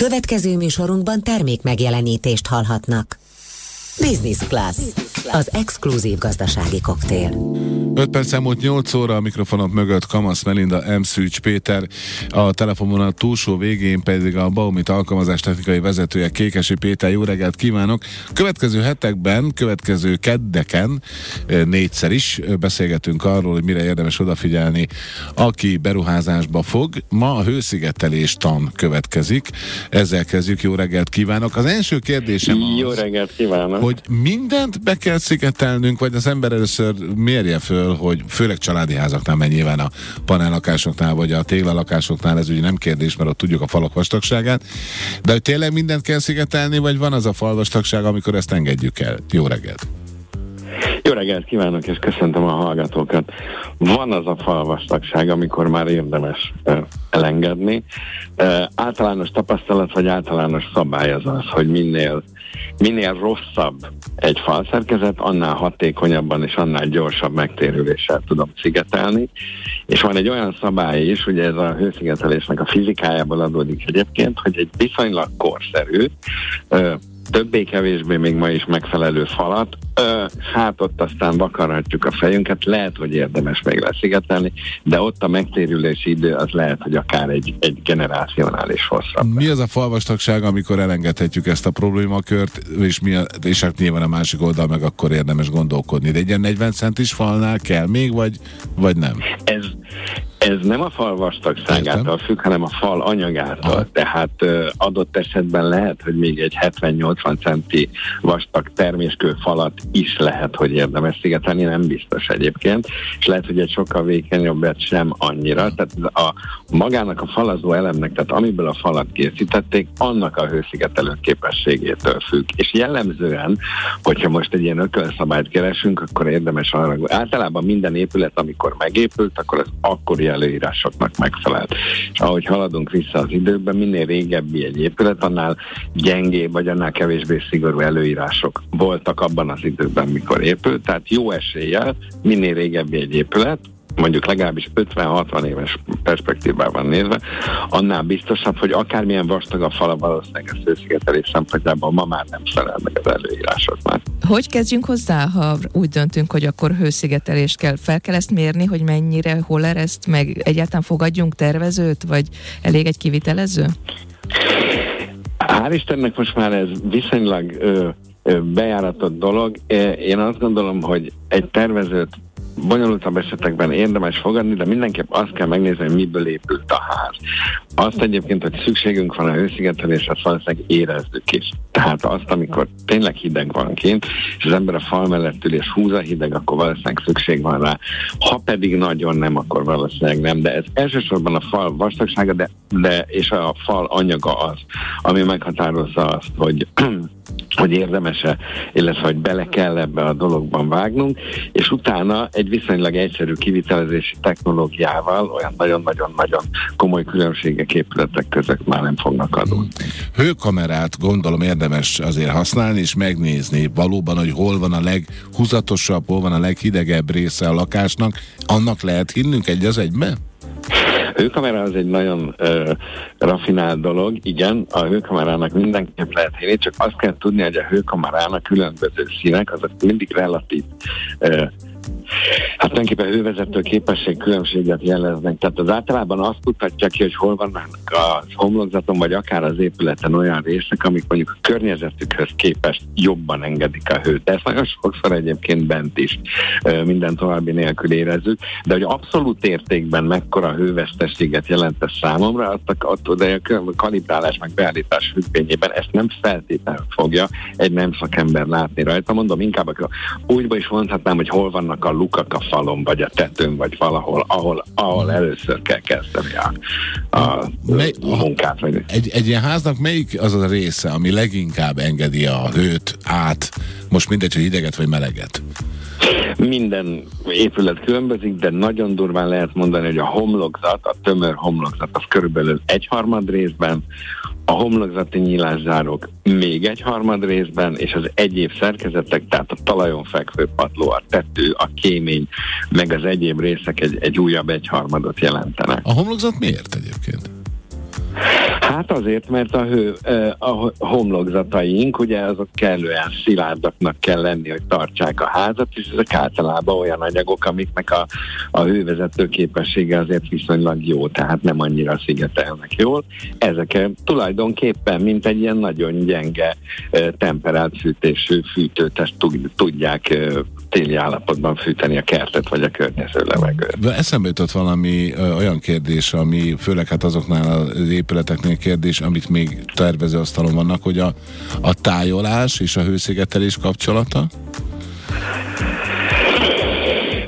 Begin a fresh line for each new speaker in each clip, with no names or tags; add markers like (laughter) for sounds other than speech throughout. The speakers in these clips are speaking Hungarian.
Következő műsorunkban termék megjelenítést hallhatnak. Business Class, az exkluzív gazdasági koktél.
5 perc elmúlt 8 óra a mikrofonok mögött Kamasz Melinda M. Szűcs Péter, a telefonvonal túlsó végén pedig a Baumit alkalmazás technikai vezetője Kékesi Péter. Jó reggelt kívánok! Következő hetekben, következő keddeken négyszer is beszélgetünk arról, hogy mire érdemes odafigyelni, aki beruházásba fog. Ma a hőszigetelés tan következik. Ezzel kezdjük. Jó reggelt kívánok! Az első kérdésem az,
Jó reggelt kívánok!
hogy mindent be kell szigetelnünk, vagy az ember először mérje föl, hogy főleg családi házaknál, mert nyilván a panellakásoknál, vagy a téglalakásoknál ez ugye nem kérdés, mert ott tudjuk a falak vastagságát, de hogy tényleg mindent kell szigetelni, vagy van az a falvastagság, amikor ezt engedjük el? Jó reggelt!
Jó reggelt kívánok, és köszöntöm a hallgatókat. Van az a falvastagság, amikor már érdemes elengedni. Általános tapasztalat, vagy általános szabály az az, hogy minél, minél rosszabb egy falszerkezet, annál hatékonyabban és annál gyorsabb megtérüléssel tudom szigetelni. És van egy olyan szabály is, ugye ez a hőszigetelésnek a fizikájából adódik egyébként, hogy egy viszonylag korszerű, többé-kevésbé még ma is megfelelő falat, hát ott aztán vakarhatjuk a fejünket, lehet, hogy érdemes még leszigetelni, de ott a megtérülési idő az lehet, hogy akár egy, egy generációnál is hosszabb.
Mi az a falvastagság, amikor elengedhetjük ezt a problémakört, és, mi a, és hát nyilván a másik oldal meg akkor érdemes gondolkodni. De egy ilyen 40 centis falnál kell még, vagy, vagy nem?
Ez, ez nem a fal vastagságától függ, hanem a fal anyagától. Aha. Tehát ö, adott esetben lehet, hogy még egy 70-80 centi vastag terméskő falat is lehet, hogy érdemes szigetelni, nem biztos egyébként, és lehet, hogy egy sokkal vékenyebbet sem annyira. Tehát a magának a falazó elemnek, tehát amiből a falat készítették, annak a hőszigetelő képességétől függ. És jellemzően, hogyha most egy ilyen ökölszabályt keresünk, akkor érdemes arra, általában minden épület, amikor megépült, akkor az akkori előírásoknak megfelelt. És ahogy haladunk vissza az időkben, minél régebbi egy épület, annál gyengébb, vagy annál kevésbé szigorú előírások voltak abban az időkben, mikor épült. Tehát jó eséllyel, minél régebbi egy épület, mondjuk legalábbis 50-60 éves perspektívában nézve, annál biztosabb, hogy akármilyen vastag a fala valószínűleg a szőszigetelés szempontjából ma már nem felel meg az előírásoknak.
Hogy kezdjünk hozzá, ha úgy döntünk, hogy akkor hőszigetelést kell? Fel kell ezt mérni, hogy mennyire, hol ereszt, meg egyáltalán fogadjunk tervezőt, vagy elég egy kivitelező?
Hál' Istennek most már ez viszonylag ö, bejáratott dolog. Én azt gondolom, hogy egy tervezőt bonyolultabb esetekben érdemes fogadni, de mindenképp azt kell megnézni, hogy miből épült a ház. Azt egyébként, hogy szükségünk van a hőszigetelésre, azt valószínűleg érezzük is. Tehát azt, amikor tényleg hideg van kint, és az ember a fal mellett ül, és húz a hideg, akkor valószínűleg szükség van rá. Ha pedig nagyon nem, akkor valószínűleg nem. De ez elsősorban a fal vastagsága, de, de és a fal anyaga az, ami meghatározza azt, hogy (clears throat) hogy érdemese, illetve hogy bele kell ebbe a dologban vágnunk, és utána egy viszonylag egyszerű kivitelezési technológiával olyan nagyon-nagyon-nagyon komoly különbségek épületek között már nem fognak adni.
Hőkamerát gondolom érdemes azért használni és megnézni valóban, hogy hol van a leghúzatosabb, hol van a leghidegebb része a lakásnak. Annak lehet hinnünk egy az egybe?
Hőkamera az egy nagyon uh, rafinált dolog, igen, a hőkamerának mindenképp lehet hinni, csak azt kell tudni, hogy a hőkamerának különböző színek, azok mindig relatív Hát tulajdonképpen hővezető képesség különbséget jeleznek. Tehát az általában azt mutatja ki, hogy hol vannak a homlokzaton, vagy akár az épületen olyan részek, amik mondjuk a környezetükhöz képest jobban engedik a hőt. De ezt nagyon sokszor egyébként bent is minden további nélkül érezzük. De hogy abszolút értékben mekkora hővesztességet jelent ez számomra, azt a, ott, de a kalibrálás meg beállítás függvényében ezt nem feltétlenül fogja egy nem szakember látni rajta. Mondom, inkább úgyba is mondhatnám, hogy hol vannak a lukak a falon, vagy a tetőn, vagy valahol, ahol, ahol először kell kezdeni a, a Mely, munkát. Vagy...
Egy, egy ilyen háznak melyik az a része, ami leginkább engedi a hőt át, most mindegy, hogy ideget vagy meleget?
Minden épület különbözik, de nagyon durván lehet mondani, hogy a homlokzat, a tömör homlokzat az körülbelül egyharmad részben, a homlokzati nyílászárók még egy harmad részben, és az egyéb szerkezetek, tehát a talajon fekvő padló, a tető, a kémény, meg az egyéb részek egy, egy újabb egyharmadot jelentenek.
A homlokzat miért egyébként?
Hát azért, mert a, hő, a homlokzataink, ugye azok kellően szilárdaknak kell lenni, hogy tartsák a házat, és ezek általában olyan anyagok, amiknek a, a hővezető képessége azért viszonylag jó, tehát nem annyira szigetelnek jól. Ezek tulajdonképpen, mint egy ilyen nagyon gyenge temperált fűtésű fűtőt tudják téli állapotban fűteni a kertet vagy a környező levegőt.
De eszembe jutott valami ö, olyan kérdés, ami főleg hát azoknál az épületeknél kérdés, amit még tervezőasztalon vannak, hogy a, a tájolás és a hőszigetelés kapcsolata?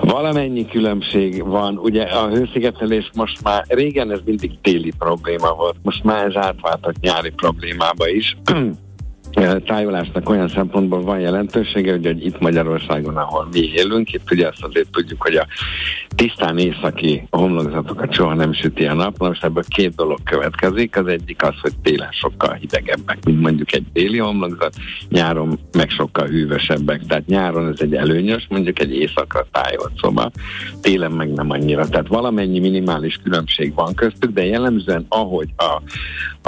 Valamennyi különbség van. Ugye a hőszigetelés most már, régen ez mindig téli probléma volt, most már ez átváltott nyári problémába is. (clears throat) tájolásnak olyan szempontból van jelentősége, hogy, hogy itt Magyarországon, ahol mi élünk, itt ugye azt azért tudjuk, hogy a tisztán északi homlokzatokat soha nem süti a nap. Most ebből két dolog következik. Az egyik az, hogy télen sokkal hidegebbek, mint mondjuk egy déli homlokzat, nyáron meg sokkal hűvösebbek. Tehát nyáron ez egy előnyös, mondjuk egy éjszakra tájolt szoba, télen meg nem annyira. Tehát valamennyi minimális különbség van köztük, de jellemzően ahogy a,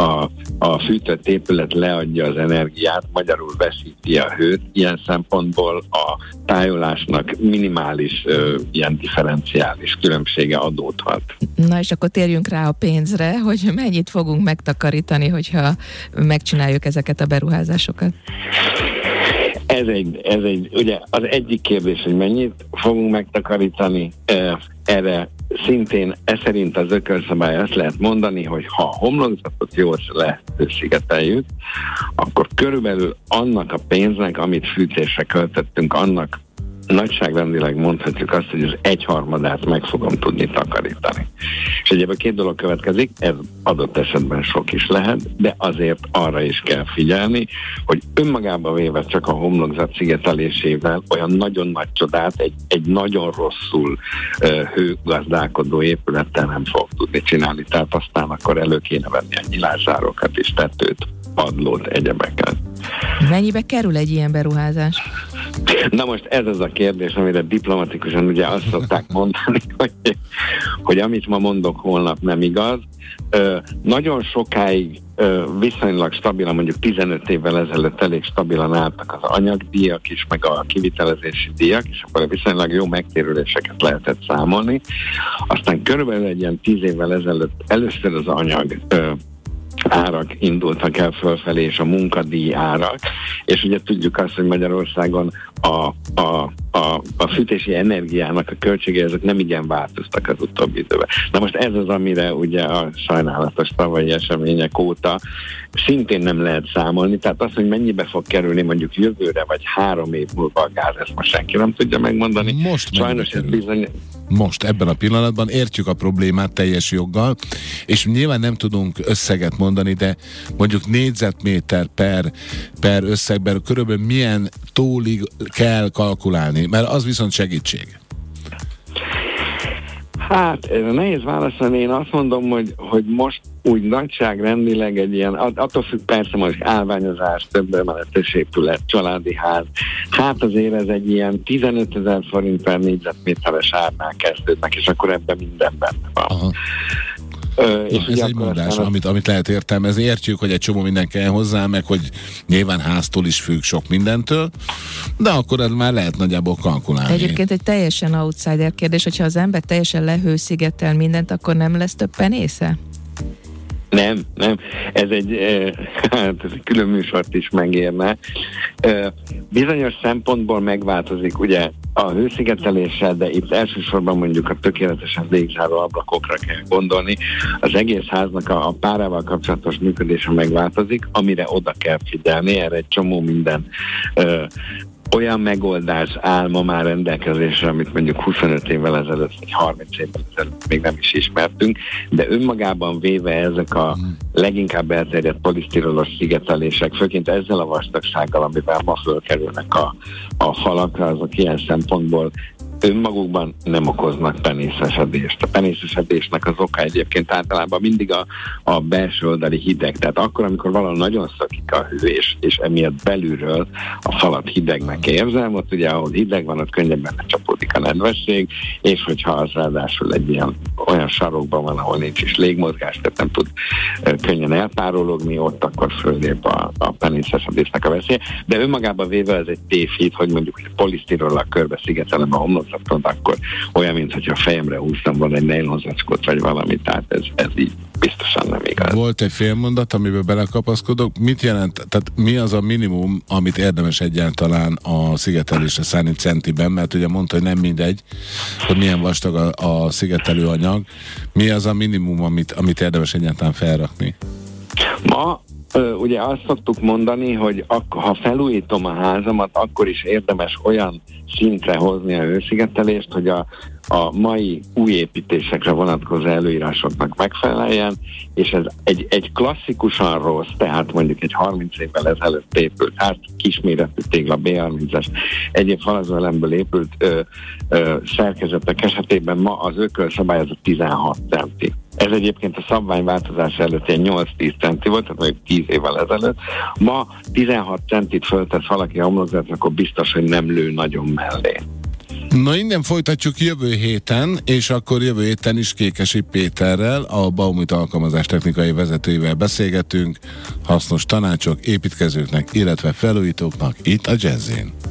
a, a fűtött épület leadja az energiát, magyarul veszíti a hőt, ilyen szempontból a tájolásnak minimális ö, ilyen differenciális különbsége adódhat.
Na és akkor térjünk rá a pénzre, hogy mennyit fogunk megtakarítani, hogyha megcsináljuk ezeket a beruházásokat.
Ez egy, ez egy, ugye az egyik kérdés, hogy mennyit fogunk megtakarítani, erre szintén e szerint az ökölszabály azt lehet mondani, hogy ha a homlokzatot jól lehetőségeteljük, akkor körülbelül annak a pénznek, amit fűtésre költöttünk, annak nagyságrendileg mondhatjuk azt, hogy az egyharmadát meg fogom tudni takarítani. És egyébként két dolog következik, ez adott esetben sok is lehet, de azért arra is kell figyelni, hogy önmagában véve csak a homlokzat szigetelésével olyan nagyon nagy csodát egy, egy nagyon rosszul uh, hőgazdálkodó épülettel nem fog tudni csinálni, tehát aztán akkor elő kéne venni a nyilászárokat és tetőt, padlót, egyebeket.
Mennyibe kerül egy ilyen beruházás?
Na most ez az a kérdés, amire diplomatikusan ugye azt szokták mondani, (laughs) hogy, hogy amit ma mondok, holnap nem igaz. Ö, nagyon sokáig ö, viszonylag stabilan, mondjuk 15 évvel ezelőtt elég stabilan álltak az anyagdíjak is, meg a kivitelezési díjak, és akkor viszonylag jó megtérüléseket lehetett számolni. Aztán körülbelül egy ilyen 10 évvel ezelőtt először az anyag ö, árak indultak el fölfelé, és a munkadíj árak, és ugye tudjuk azt, hogy Magyarországon a, a, a, a fűtési energiának a költsége, ezek nem igen változtak az utóbbi időben. Na most ez az, amire ugye a sajnálatos tavalyi események óta szintén nem lehet számolni, tehát az, hogy mennyibe fog kerülni mondjuk jövőre, vagy három év múlva a gáz, ezt most senki nem tudja megmondani.
Most Sajnos ez bizony... Most, ebben a pillanatban értjük a problémát teljes joggal, és nyilván nem tudunk összeget mondani, de mondjuk négyzetméter per, per összegben körülbelül milyen tólig kell kalkulálni, mert az viszont segítség.
Hát, nehéz válaszolni. Én azt mondom, hogy, hogy most úgy nagyságrendileg egy ilyen, attól függ persze most állványozás, több emeletes épület, családi ház. Hát azért ez egy ilyen 15 ezer forint per négyzetméteres árnál kezdődnek, és akkor ebben minden benne van. Aha.
Ö, és Na, ez egy mondás, aztán... amit, amit lehet értelmezni. Értjük, hogy egy csomó minden kell hozzá, meg hogy nyilván háztól is függ sok mindentől, de akkor ez már lehet nagyjából kalkulálni.
Egyébként egy teljesen outsider kérdés, hogyha az ember teljesen lehőszigetel mindent, akkor nem lesz több penésze?
Nem, nem. Ez egy, (laughs) hát ez egy külön műsort is megérne. Bizonyos szempontból megváltozik ugye a hőszigeteléssel, de itt elsősorban mondjuk a tökéletesen légzáró ablakokra kell gondolni. Az egész háznak a, a párával kapcsolatos működése megváltozik, amire oda kell figyelni, erre egy csomó minden olyan megoldás áll ma már rendelkezésre, amit mondjuk 25 évvel ezelőtt, vagy 30 évvel ezelőtt még nem is ismertünk, de önmagában véve ezek a mhm. leginkább elterjedt polisztirolos szigetelések, főként ezzel a vastagsággal, amivel ma fölkerülnek a, a falakra, azok ilyen szempontból önmagukban nem okoznak penészesedést. A penészesedésnek az oka egyébként általában mindig a, a belső oldali hideg. Tehát akkor, amikor valahol nagyon szakik a hő, és, és emiatt belülről a falat hidegnek érzem, ott ugye ahol hideg van, ott könnyebben csapódik a nedvesség, és hogyha az ráadásul egy ilyen olyan sarokban van, ahol nincs is légmozgás, tehát nem tud könnyen elpárologni, ott akkor fölép a, a penészesedésnek a veszélye. De önmagában véve ez egy tévhit, hogy mondjuk, hogy polisztirollal körbe szigetelem a homlokzatot, akkor olyan, mint hogyha a fejemre húztam volna egy nejlonzacskot, vagy valamit, tehát ez, ez így biztosan nem igaz.
Volt egy félmondat, amiben belekapaszkodok. Mit jelent, tehát mi az a minimum, amit érdemes egyáltalán a szigetelésre szállni centiben, mert ugye mondta, hogy nem mindegy, hogy milyen vastag a, a szigetelő anyag. Mi az a minimum, amit, amit érdemes egyáltalán felrakni?
Ma ugye azt szoktuk mondani, hogy ak- ha felújítom a házamat, akkor is érdemes olyan szintre hozni a hőszigetelést, hogy a, a mai új építésekre vonatkozó előírásoknak megfeleljen, és ez egy, egy klasszikusan rossz, tehát mondjuk egy 30 évvel ezelőtt épült, hát kisméretű tégla B30-es, egyéb falazólemből épült ö, ö, szerkezetek esetében ma az ököl szabályozott 16 centi. Ez egyébként a szabványváltozás előtt egy 8-10 centi volt, tehát mondjuk 10 évvel ezelőtt. Ma 16 centit föltesz valaki a homlokzat, akkor biztos, hogy nem lő nagyon mellé.
Na innen folytatjuk jövő héten, és akkor jövő héten is Kékesi Péterrel, a Baumit alkalmazás technikai vezetőivel beszélgetünk, hasznos tanácsok építkezőknek, illetve felújítóknak itt a Jazzin.